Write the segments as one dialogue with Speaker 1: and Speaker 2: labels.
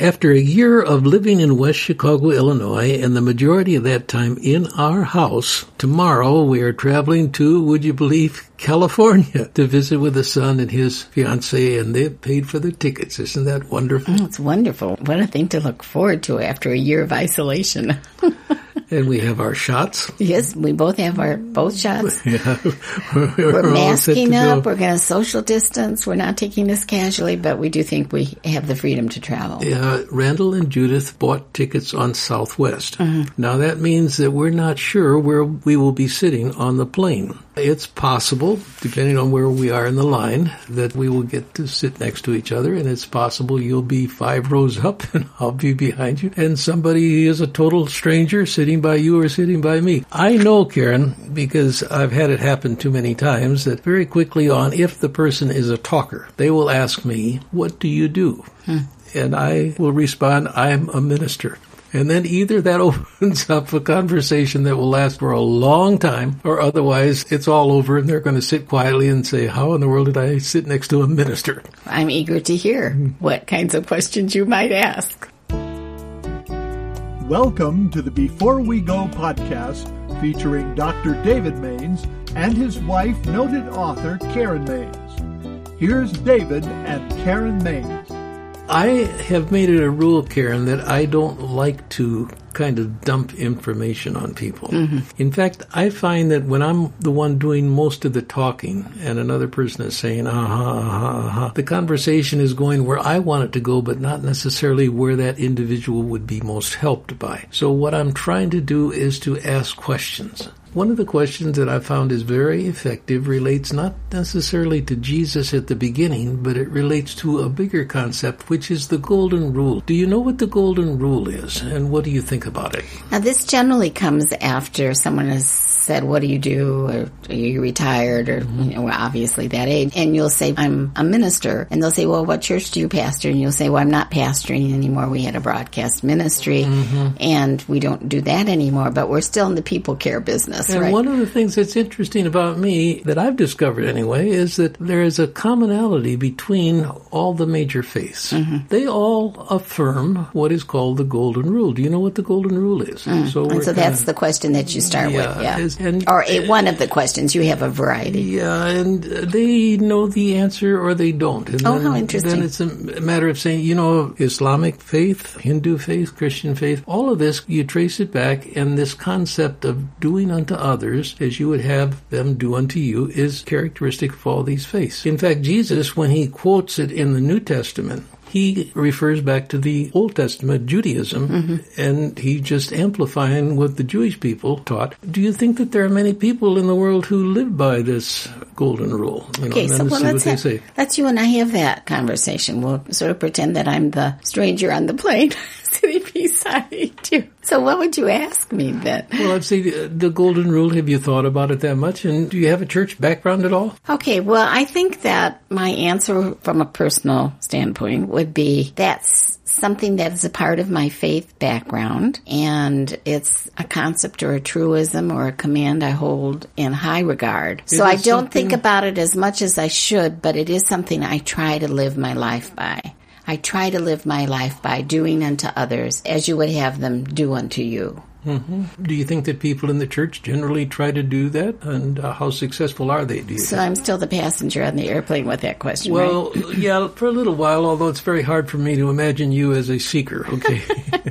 Speaker 1: After a year of living in West Chicago, Illinois, and the majority of that time in our house, tomorrow we are traveling to, would you believe, California to visit with the son and his fiancee, and they've paid for the tickets. Isn't that wonderful?
Speaker 2: Oh, it's wonderful. What a thing to look forward to after a year of isolation.
Speaker 1: and we have our shots.
Speaker 2: Yes, we both have our both shots.
Speaker 1: Yeah,
Speaker 2: We're,
Speaker 1: we're
Speaker 2: masking up.
Speaker 1: go.
Speaker 2: We're going to social distance. We're not taking this casually, but we do think we have the freedom to travel.
Speaker 1: Yeah, Randall and Judith bought tickets on Southwest.
Speaker 2: Mm-hmm.
Speaker 1: Now that means that we're not sure where we will be sitting on the plane. It's possible, depending on where we are in the line, that we will get to sit next to each other, and it's possible you'll be five rows up and I'll be behind you, and somebody is a total stranger sitting by you or sitting by me. I know, Karen, because I've had it happen too many times, that very quickly on, if the person is a talker, they will ask me, What do you do? Hmm. and I will respond, I'm a minister. And then either that opens up a conversation that will last for a long time, or otherwise it's all over and they're going to sit quietly and say, How in the world did I sit next to a minister?
Speaker 2: I'm eager to hear hmm. what kinds of questions you might ask.
Speaker 3: Welcome to the Before We Go podcast featuring Dr. David Mains and his wife, noted author Karen Mains. Here's David and Karen Mains.
Speaker 1: I have made it a rule, Karen, that I don't like to kind of dump information on people. Mm-hmm. In fact, I find that when I'm the one doing most of the talking and another person is saying, ah, aha, aha, aha, the conversation is going where I want it to go, but not necessarily where that individual would be most helped by. So what I'm trying to do is to ask questions. One of the questions that I found is very effective relates not necessarily to Jesus at the beginning, but it relates to a bigger concept, which is the golden rule. Do you know what the golden rule is, and what do you think about it?
Speaker 2: Now, this generally comes after someone has said, "What do you do?" or "Are you retired?" or you know, we're obviously that age, and you'll say, "I'm a minister," and they'll say, "Well, what church do you pastor?" And you'll say, "Well, I'm not pastoring anymore. We had a broadcast ministry, and we don't do that anymore, but we're still in the people care business."
Speaker 1: And
Speaker 2: right?
Speaker 1: one of the things that's interesting about me, that I've discovered anyway, is that there is a commonality between all the major faiths.
Speaker 2: Mm-hmm.
Speaker 1: They all affirm what is called the golden rule. Do you know what the golden rule is? So,
Speaker 2: Mm. and so
Speaker 1: kinda-
Speaker 2: that's the question that you start
Speaker 1: Yeah,
Speaker 2: with, yeah,
Speaker 1: is- and-
Speaker 2: or a, one of the questions. You have a variety.
Speaker 1: Yeah, and they know the answer or they don't. And
Speaker 2: Oh,
Speaker 1: then,
Speaker 2: how interesting.
Speaker 1: Then it's a matter of saying, you know, Islamic faith, Hindu faith, Christian faith, all of this, you trace it back, and this concept of doing unto others as you would have them do unto you is characteristic of all these faiths. In fact, Jesus, when he quotes it in the New Testament, he refers back to the Old Testament Judaism,
Speaker 2: Mm-hmm.
Speaker 1: and he just amplifying what the Jewish people taught. Do you think that there are many people in the world who live by this golden rule? You know,
Speaker 2: Okay, so well, let's have, let's you and I have that conversation. We'll sort of pretend that I'm the stranger on the plane sitting beside you. So what would you ask me then?
Speaker 1: Well, I'd say the, the golden rule. Have you thought about it that much? And do you have a church background at all?
Speaker 2: Okay, well, I think that my answer from a personal standpoint would be that's something that is a part of my faith background and it's a concept or a truism or a command I hold in high regard. so I don't think about it as much as I should, but it is something I try to live my life by. I try to live my life by doing unto others as you would have them do unto you.
Speaker 1: Do you think that people in the church generally try to do that? And uh, how successful are they? Do you?
Speaker 2: So I'm still the passenger on the airplane with that question,
Speaker 1: well,
Speaker 2: right?
Speaker 1: yeah, for a little while. Although it's very hard for me to imagine you as a seeker. Okay.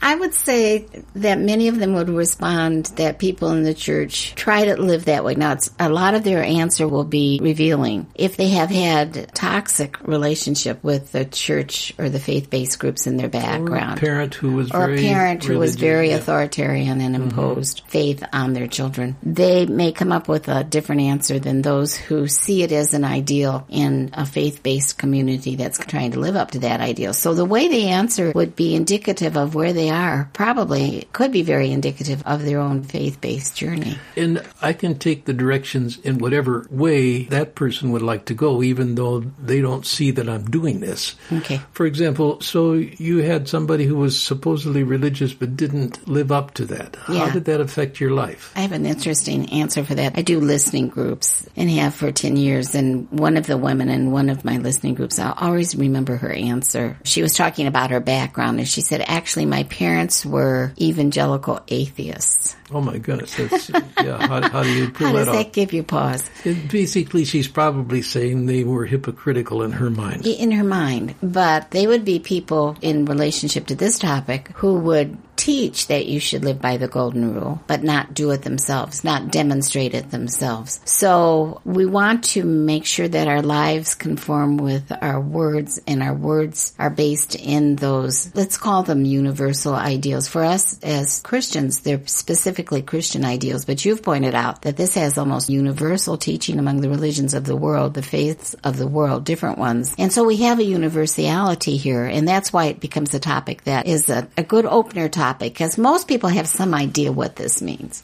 Speaker 2: I would say that many of them would respond that people in the church try to live that way. Now, it's, a lot of their answer will be revealing. If they have had toxic relationship with the church or the faith-based groups in their
Speaker 1: or a
Speaker 2: background,
Speaker 1: parent who was
Speaker 2: or
Speaker 1: very
Speaker 2: a parent who was very
Speaker 1: yeah.
Speaker 2: authoritarian and mm-hmm. imposed faith on their children, they may come up with a different answer than those who see it as an ideal in a faith-based community that's trying to live up to that ideal. So the way they answer would be indicative of where they they are probably could be very indicative of their own faith-based journey.
Speaker 1: And I can take the directions in whatever way that person would like to go, even though they don't see that I'm doing this.
Speaker 2: Okay.
Speaker 1: For example, so you had somebody who was supposedly religious but didn't live up to that.
Speaker 2: Yeah.
Speaker 1: How did that affect your life?
Speaker 2: I have an interesting answer for that. I do listening groups and have for 10 years. And one of the women in one of my listening groups, I'll always remember her answer. She was talking about her background and she said, actually, my parents were evangelical atheists.
Speaker 1: Oh my goodness. That's, yeah. How, how do you pull
Speaker 2: How
Speaker 1: that
Speaker 2: does
Speaker 1: off?
Speaker 2: that give you pause?
Speaker 1: It- basically, she's probably saying they were hypocritical in her mind.
Speaker 2: In her mind. But they would be people in relationship to this topic who would teach that you should live by the golden rule, but not do it themselves, not demonstrate it themselves. So we want to make sure that our lives conform with our words and our words are based in those, let's call them universal ideals. For us as Christians, they're specifically Christian ideals, but you've pointed out that this has almost universal teaching among the religions of the world, the faiths of the world, different ones. And so we have a universality here, and that's why it becomes a topic that is a, a good opener topic because most people have some idea what this means.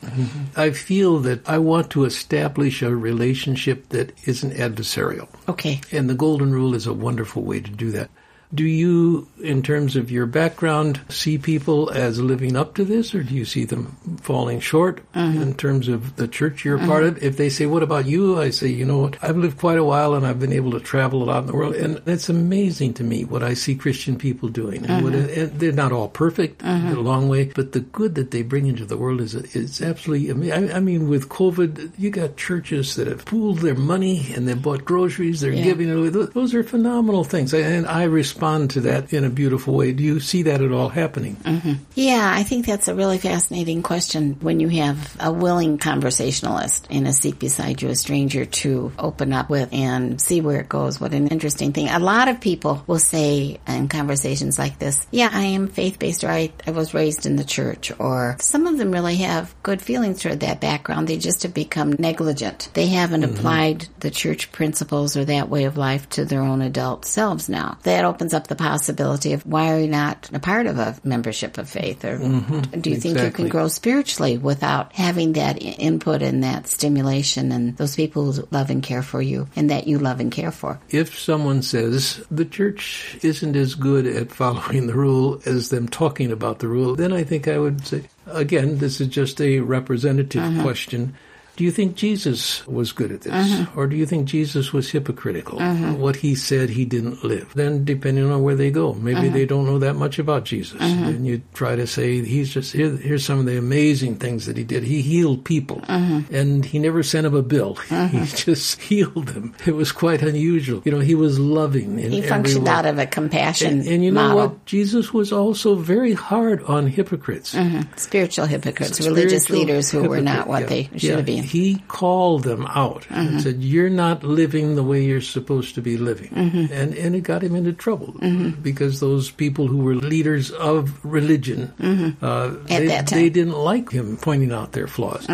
Speaker 1: I feel that I want to establish a relationship that isn't adversarial.
Speaker 2: Okay.
Speaker 1: And the golden rule is a wonderful way to do that. Do you, in terms of your background, see people as living up to this, or do you see them falling short uh-huh. in terms of the church you're a uh-huh. part of? If they say, What about you? I say, You know what? I've lived quite a while and I've been able to travel a lot in the world. And it's amazing to me what I see Christian people doing. And, what, uh-huh. and they're not all perfect, they're a long way, but the good that they bring into the world is, is absolutely amazing. I, I mean, with COVID, you got churches that have pooled their money and they've bought groceries, they're
Speaker 2: Yeah.
Speaker 1: giving it away. Those- Those are phenomenal things. And I respond to that in a beautiful way. Do you see that at all happening? Mm-hmm.
Speaker 2: Yeah, I think that's a really fascinating question when you have a willing conversationalist in a seat beside you, a stranger to open up with and see where it goes. What an interesting thing. A lot of people will say in conversations like this, yeah, I am faith based or I, I was raised in the church or some of them really have good feelings toward that background. They just have become negligent. They haven't mm-hmm. applied the church principles or that way of life to their own adult selves now. That opens up the possibility of why are you not a part of a membership of faith or mm-hmm. do you think you can grow spiritually without having that input and that stimulation and those people who love and care for you and that you love and care for?
Speaker 1: If someone says the church isn't as good at following the rule as them talking about the rule, then I think I would say, again, this is just a representative mm-hmm. question. Do you think Jesus was good at this? Uh-huh. Or do you think Jesus was hypocritical? Uh-huh. What he said he didn't live. Then depending on where they go, maybe uh-huh. they don't know that much about Jesus. And you try to say he's just here, here's some of the amazing things that he did. He healed people and he never sent them a bill. He just healed them. It was quite unusual. You know, he was loving in
Speaker 2: He functioned out of a compassion
Speaker 1: and, and you know
Speaker 2: model.
Speaker 1: what? Jesus was also very hard on hypocrites.
Speaker 2: Spiritual hypocrites, religious
Speaker 1: Spiritual
Speaker 2: leaders who were not what
Speaker 1: yeah.
Speaker 2: they should
Speaker 1: Yeah.
Speaker 2: have been.
Speaker 1: He called them out and said, "You're not living the way you're supposed to be living,"
Speaker 2: Mm-hmm.
Speaker 1: and and it got him into trouble because those people who were leaders of religion uh,
Speaker 2: Mm-hmm. At
Speaker 1: they, they didn't like him pointing out their flaws.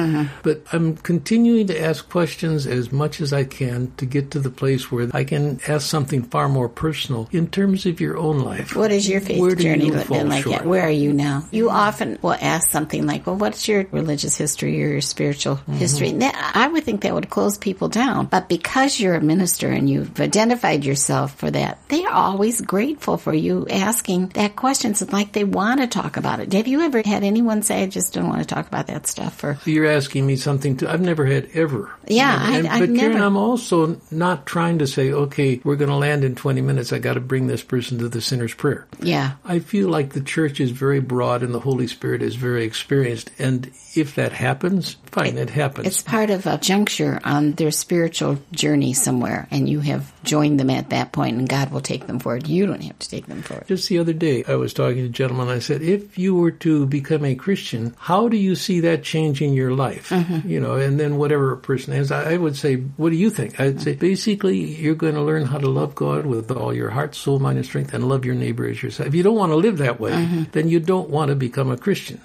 Speaker 1: But I'm continuing to ask questions as much as I can to get to the place where I can ask something far more personal in terms of your own life.
Speaker 2: What is your faith
Speaker 1: Where
Speaker 2: journey been like?
Speaker 1: short?
Speaker 2: Where are you now? You often will ask something like, "Well, what's your religious history or your spiritual
Speaker 1: Mm-hmm.
Speaker 2: History?" And that, I would think that would close people down. But because you're a minister and you've identified yourself for that, they are always grateful for you asking that question. It's like they want to talk about it. Have you ever had anyone say, "I just don't want to talk about that stuff"? Or
Speaker 1: You're asking me something to, I've never had ever.
Speaker 2: Yeah,
Speaker 1: And-
Speaker 2: I- I've
Speaker 1: but Karen,
Speaker 2: never-
Speaker 1: I'm also not trying to say, okay, we're going to land in 20 minutes. I got to bring this person to the sinner's prayer.
Speaker 2: yeah,
Speaker 1: I feel like the church is very broad and the Holy Spirit is very experienced. And if that happens, fine, it, happens.
Speaker 2: It's part of a juncture on their spiritual journey somewhere, and you have joined them at that point, and God will take them forward. You don't have to take them forward.
Speaker 1: Just the other day, I was talking to a gentleman. And I said, if you were to become a Christian, how do you see that changing your life?
Speaker 2: Mm-hmm.
Speaker 1: You know, and then whatever a person has, I would say, what do you think? I'd say, basically, you're going to learn how to love God with all your heart, soul, mind, and strength, and love your neighbor as yourself. If you don't want to live that way,
Speaker 2: Mm-hmm.
Speaker 1: then you don't want to become a Christian.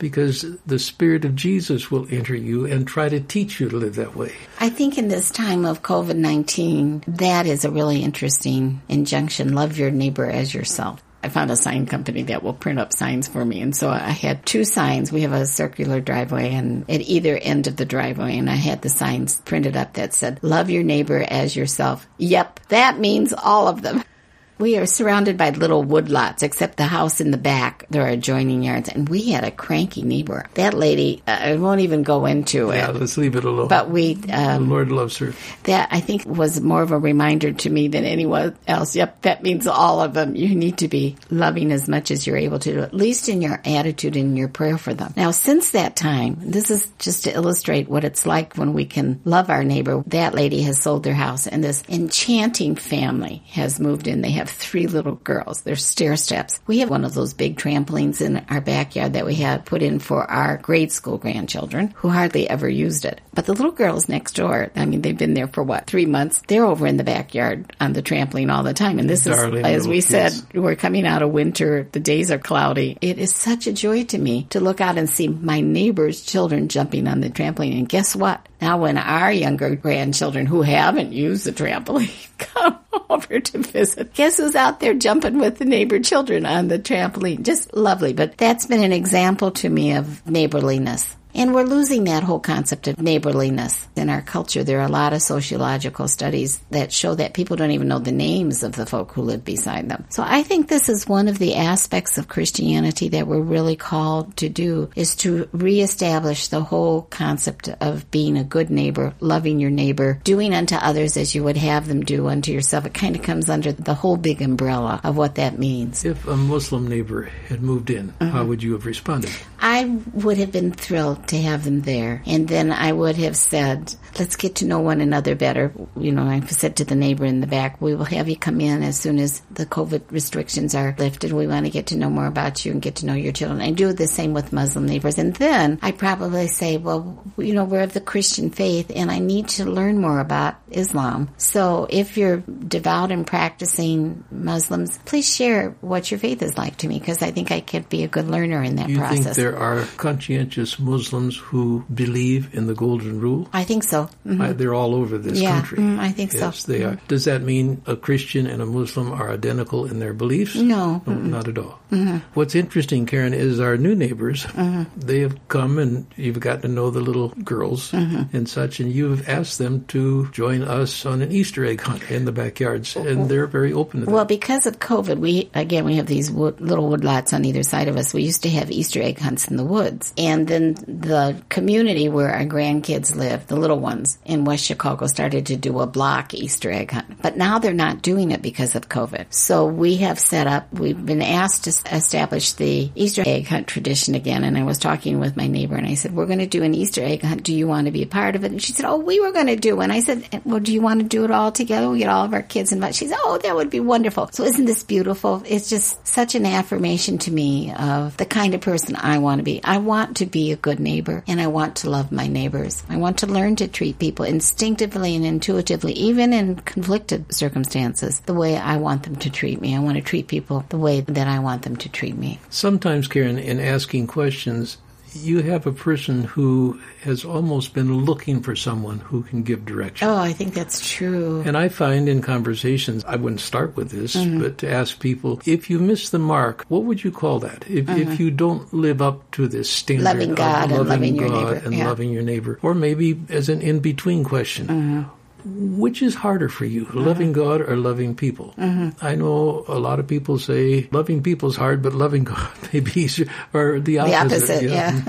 Speaker 1: Because the Spirit of Jesus will enter you and try to teach you to live that way.
Speaker 2: I think in this time of COVID 19, that is a really interesting injunction love your neighbor as yourself. I found a sign company that will print up signs for me. And so I had two signs. We have a circular driveway and at either end of the driveway and I had the signs printed up that said, love your neighbor as yourself. Yep. That means all of them. We are surrounded by little woodlots, except the house in the back. There are adjoining yards, and we had a cranky neighbor. That lady, uh, I won't even go into it.
Speaker 1: Yeah, let's leave it alone.
Speaker 2: But we,
Speaker 1: the
Speaker 2: um,
Speaker 1: Lord loves her.
Speaker 2: that I think was more of a reminder to me than anyone else. Yep, that means all of them. You need to be loving as much as you're able to at least in your attitude and your prayer for them. Now, since that time, this is just to illustrate what it's like when we can love our neighbor. That lady has sold their house and this enchanting family has moved in. They have three little girls. They're stair steps. We have one of those big trampolines in our backyard that we had put in for our grade school grandchildren who hardly ever used it. But the little girls next door, I mean, they've been there for what, three months? They're over in the backyard on the trampoline all the time. And this
Speaker 1: Darling
Speaker 2: is, as we said, we're coming out of winter. The days are cloudy. It is such a joy to me to look out and see my neighbor's children jumping on the trampoline. And guess what? Now when our younger grandchildren who haven't used the trampoline come over to visit, guess who's out there jumping with the neighbor children on the trampoline? Just lovely. But that's been an example to me of neighborliness. And we're losing that whole concept of neighborliness in our culture. There are a lot of sociological studies that show that people don't even know the names of the folk who live beside them. So I think this is one of the aspects of Christianity that we're really called to do is to reestablish the whole concept of being a good neighbor, loving your neighbor, doing unto others as you would have them do unto yourself. It kind of comes under the whole big umbrella of what that means.
Speaker 1: If a Muslim neighbor had moved in,
Speaker 2: Mm-hmm.
Speaker 1: how would you have responded?
Speaker 2: I would have been thrilled to have them there. And then I would have said, let's get to know one another better. You know, I said to the neighbor in the back, we will have you come in as soon as the COVID restrictions are lifted. We want to get to know more about you and get to know your children. I do the same with Muslim neighbors. And then I probably say, well, you know, we're of the Christian faith and I need to learn more about Islam. So if you're devout and practicing Muslims, please share what your faith is like to me because I think I could be a good learner in that
Speaker 1: you
Speaker 2: process.
Speaker 1: There are conscientious Muslims who believe in the Golden Rule?
Speaker 2: I think so. Mhm.
Speaker 1: Uh, They're all over this
Speaker 2: Yeah,
Speaker 1: country.
Speaker 2: mm, I think so.
Speaker 1: yes, they are. Does that mean a Christian and a Muslim are identical in their beliefs?
Speaker 2: No.
Speaker 1: not at all. What's interesting, Karen, is our new neighbors. They have come and you've gotten to know the little girls and such, and you've asked them to join us on an Easter egg hunt in the backyards, and they're very open to that.
Speaker 2: Well, because of COVID, we again we have these wood, little woodlots on either side of us. We used to have Easter egg hunts in the woods, and then the community where our grandkids live, the little ones in West Chicago, started to do a block Easter egg hunt. But now they're not doing it because of COVID. So we have set up. We've been asked to establish the Easter egg hunt tradition again. And I was talking with my neighbor, and I said, "We're going to do an Easter egg hunt. Do you want to be a part of it?" And she said, "Oh, we were going to do." one." I said, "Well, do you want to do it all together? We get all of our kids invited." She said, "Oh, that would be wonderful." So isn't this beautiful? It's just such an affirmation to me of the kind of person I want to be. I want to be a good neighbor, and I want to love my neighbors. I want to learn to treat people instinctively and intuitively, even in conflicted circumstances, the way I want them to treat me. I want to treat people the way that I want them to treat me.
Speaker 1: Sometimes, Karen, in asking questions, you have a person who has almost been looking for someone who can give direction.
Speaker 2: Oh, I think that's true.
Speaker 1: And I find in conversations, I wouldn't start with this,
Speaker 2: Mm-hmm.
Speaker 1: but to ask people, if you miss the mark, what would you call that? If, if you don't live up to this standard
Speaker 2: Mm-hmm. Loving
Speaker 1: of
Speaker 2: God and
Speaker 1: loving
Speaker 2: loving your
Speaker 1: God
Speaker 2: neighbor,
Speaker 1: and
Speaker 2: yeah.
Speaker 1: loving your neighbor, or maybe as an in-between question,
Speaker 2: Mm-hmm.
Speaker 1: Which is harder for you, loving God or loving people?
Speaker 2: Mm-hmm.
Speaker 1: I know a lot of people say loving people is hard, but loving God may be easier, or the
Speaker 2: The
Speaker 1: opposite.
Speaker 2: opposite, yeah.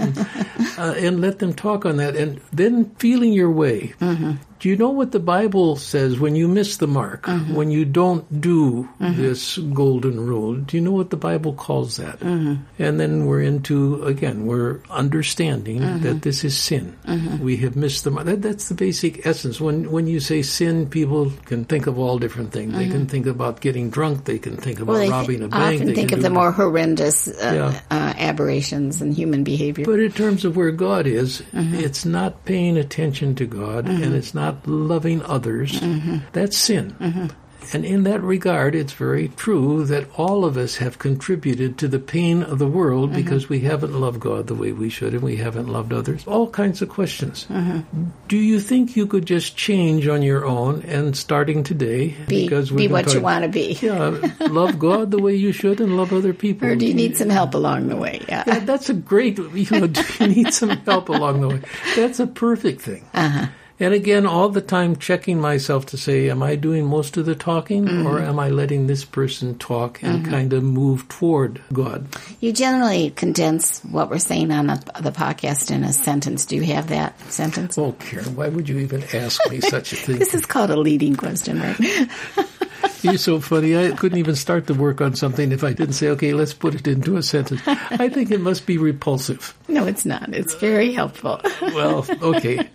Speaker 1: uh, and let them talk on that, and then feeling your way.
Speaker 2: Mm-hmm.
Speaker 1: Do you know what the Bible says when you miss the mark,
Speaker 2: Mm-hmm.
Speaker 1: when you don't do this golden rule? Do you know what the Bible calls that?
Speaker 2: Mm-hmm.
Speaker 1: And then we're into again, we're understanding
Speaker 2: Mm-hmm.
Speaker 1: that this is sin. We have missed the mark. That, that's the basic essence. When when you say sin, people can think of all different things. They can think about getting drunk. They can think about
Speaker 2: Mm-hmm. Well, they
Speaker 1: robbing
Speaker 2: th-
Speaker 1: a bank.
Speaker 2: often
Speaker 1: they
Speaker 2: think of the more horrendous uh,
Speaker 1: Yeah.
Speaker 2: uh, aberrations in human behavior.
Speaker 1: But in terms of where God is,
Speaker 2: Mm-hmm.
Speaker 1: it's not paying attention to God and it's not loving others.
Speaker 2: Mm-hmm.
Speaker 1: That's sin. And in that regard, it's very true that all of us have contributed to the pain of the world
Speaker 2: Mm-hmm.
Speaker 1: because we haven't loved God the way we should and we haven't loved others. All kinds of questions.
Speaker 2: Mm-hmm.
Speaker 1: Do you think you could just change on your own and starting today?
Speaker 2: Be,
Speaker 1: because
Speaker 2: be what you want to be.
Speaker 1: Yeah, love God the way you should and love other people.
Speaker 2: Or do you need some help along the way? Yeah.
Speaker 1: Yeah, that's a great, you know, do you need some help along the way? That's a perfect thing.
Speaker 2: Uh-huh.
Speaker 1: And again, all the time checking myself to say, am I doing most of the talking
Speaker 2: Mm-hmm.
Speaker 1: or am I letting this person talk and kind of move toward God?
Speaker 2: You generally condense what we're saying on the, the podcast in a sentence. Do you have that sentence?
Speaker 1: Oh, Karen, why would you even ask me such a thing?
Speaker 2: This is called a leading question, right?
Speaker 1: You're so funny. I couldn't even start to work on something if I didn't say, okay, let's put it into a sentence. I think it must be repulsive.
Speaker 2: No, it's not. It's very helpful.
Speaker 1: Well, okay.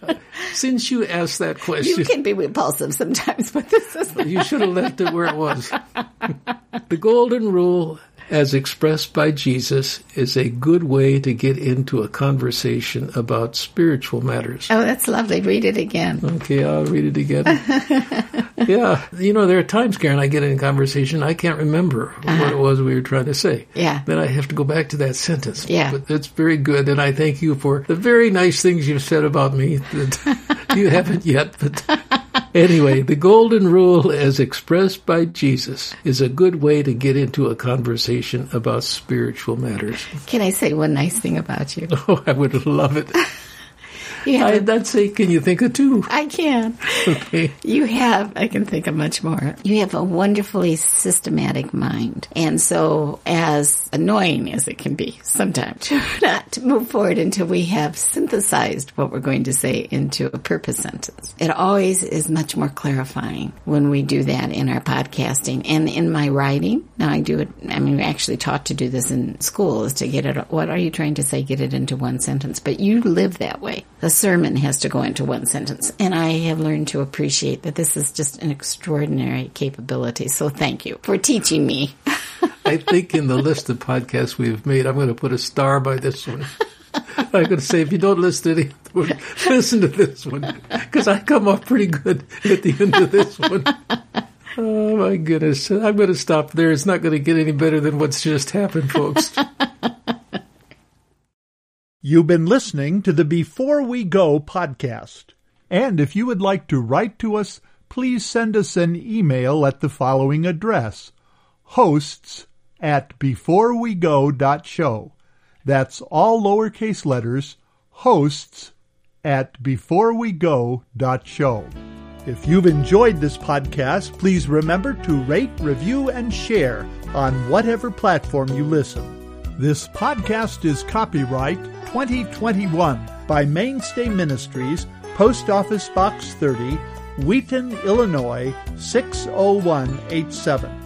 Speaker 1: Since you asked that question.
Speaker 2: You can be repulsive sometimes, but this is
Speaker 1: You should have left it where it was. the golden rule, as expressed by Jesus, is a good way to get into a conversation about spiritual matters.
Speaker 2: Oh, that's lovely. Read it again.
Speaker 1: Okay, I'll read it again. yeah, you know, there are times, Karen, I get in a conversation, I can't remember uh-huh. what it was we were trying to say.
Speaker 2: Yeah.
Speaker 1: Then I have to go back to that sentence.
Speaker 2: Yeah.
Speaker 1: But it's very good, and I thank you for the very nice things you've said about me that you haven't yet, but. Anyway, the golden rule, as expressed by Jesus, is a good way to get into a conversation about spiritual matters.
Speaker 2: Can I say one nice thing about you?
Speaker 1: Oh, I would love it.
Speaker 2: You have
Speaker 1: I'd,
Speaker 2: a-
Speaker 1: can you think of two?
Speaker 2: I can.
Speaker 1: Okay.
Speaker 2: You have, I can think of much more. You have a wonderfully systematic mind. And so, as annoying as it can be sometimes, not to move forward until we have synthesized what we're going to say into a purpose sentence. It always is much more clarifying when we do that in our podcasting and in my writing. Now, I do it, I mean, we're actually taught to do this in school is to get it, what are you trying to say? Get it into one sentence. But you live that way. Sermon has to go into one sentence. And I have learned to appreciate that this is just an extraordinary capability. So thank you for teaching me.
Speaker 1: I think in the list of podcasts we've made, I'm going to put a star by this one. I'm going to say, if you don't listen to the other listen to this one. Because I come off pretty good at the end of this one. Oh my goodness. I'm going to stop there. It's not going to get any better than what's just happened, folks.
Speaker 3: You've been listening to the Before We Go podcast. And if you would like to write to us, please send us an email at the following address hosts at beforewego.show. That's all lowercase letters, hosts at beforewego.show. If you've enjoyed this podcast, please remember to rate, review, and share on whatever platform you listen. This podcast is copyright 2021 by Mainstay Ministries, Post Office Box 30, Wheaton, Illinois 60187.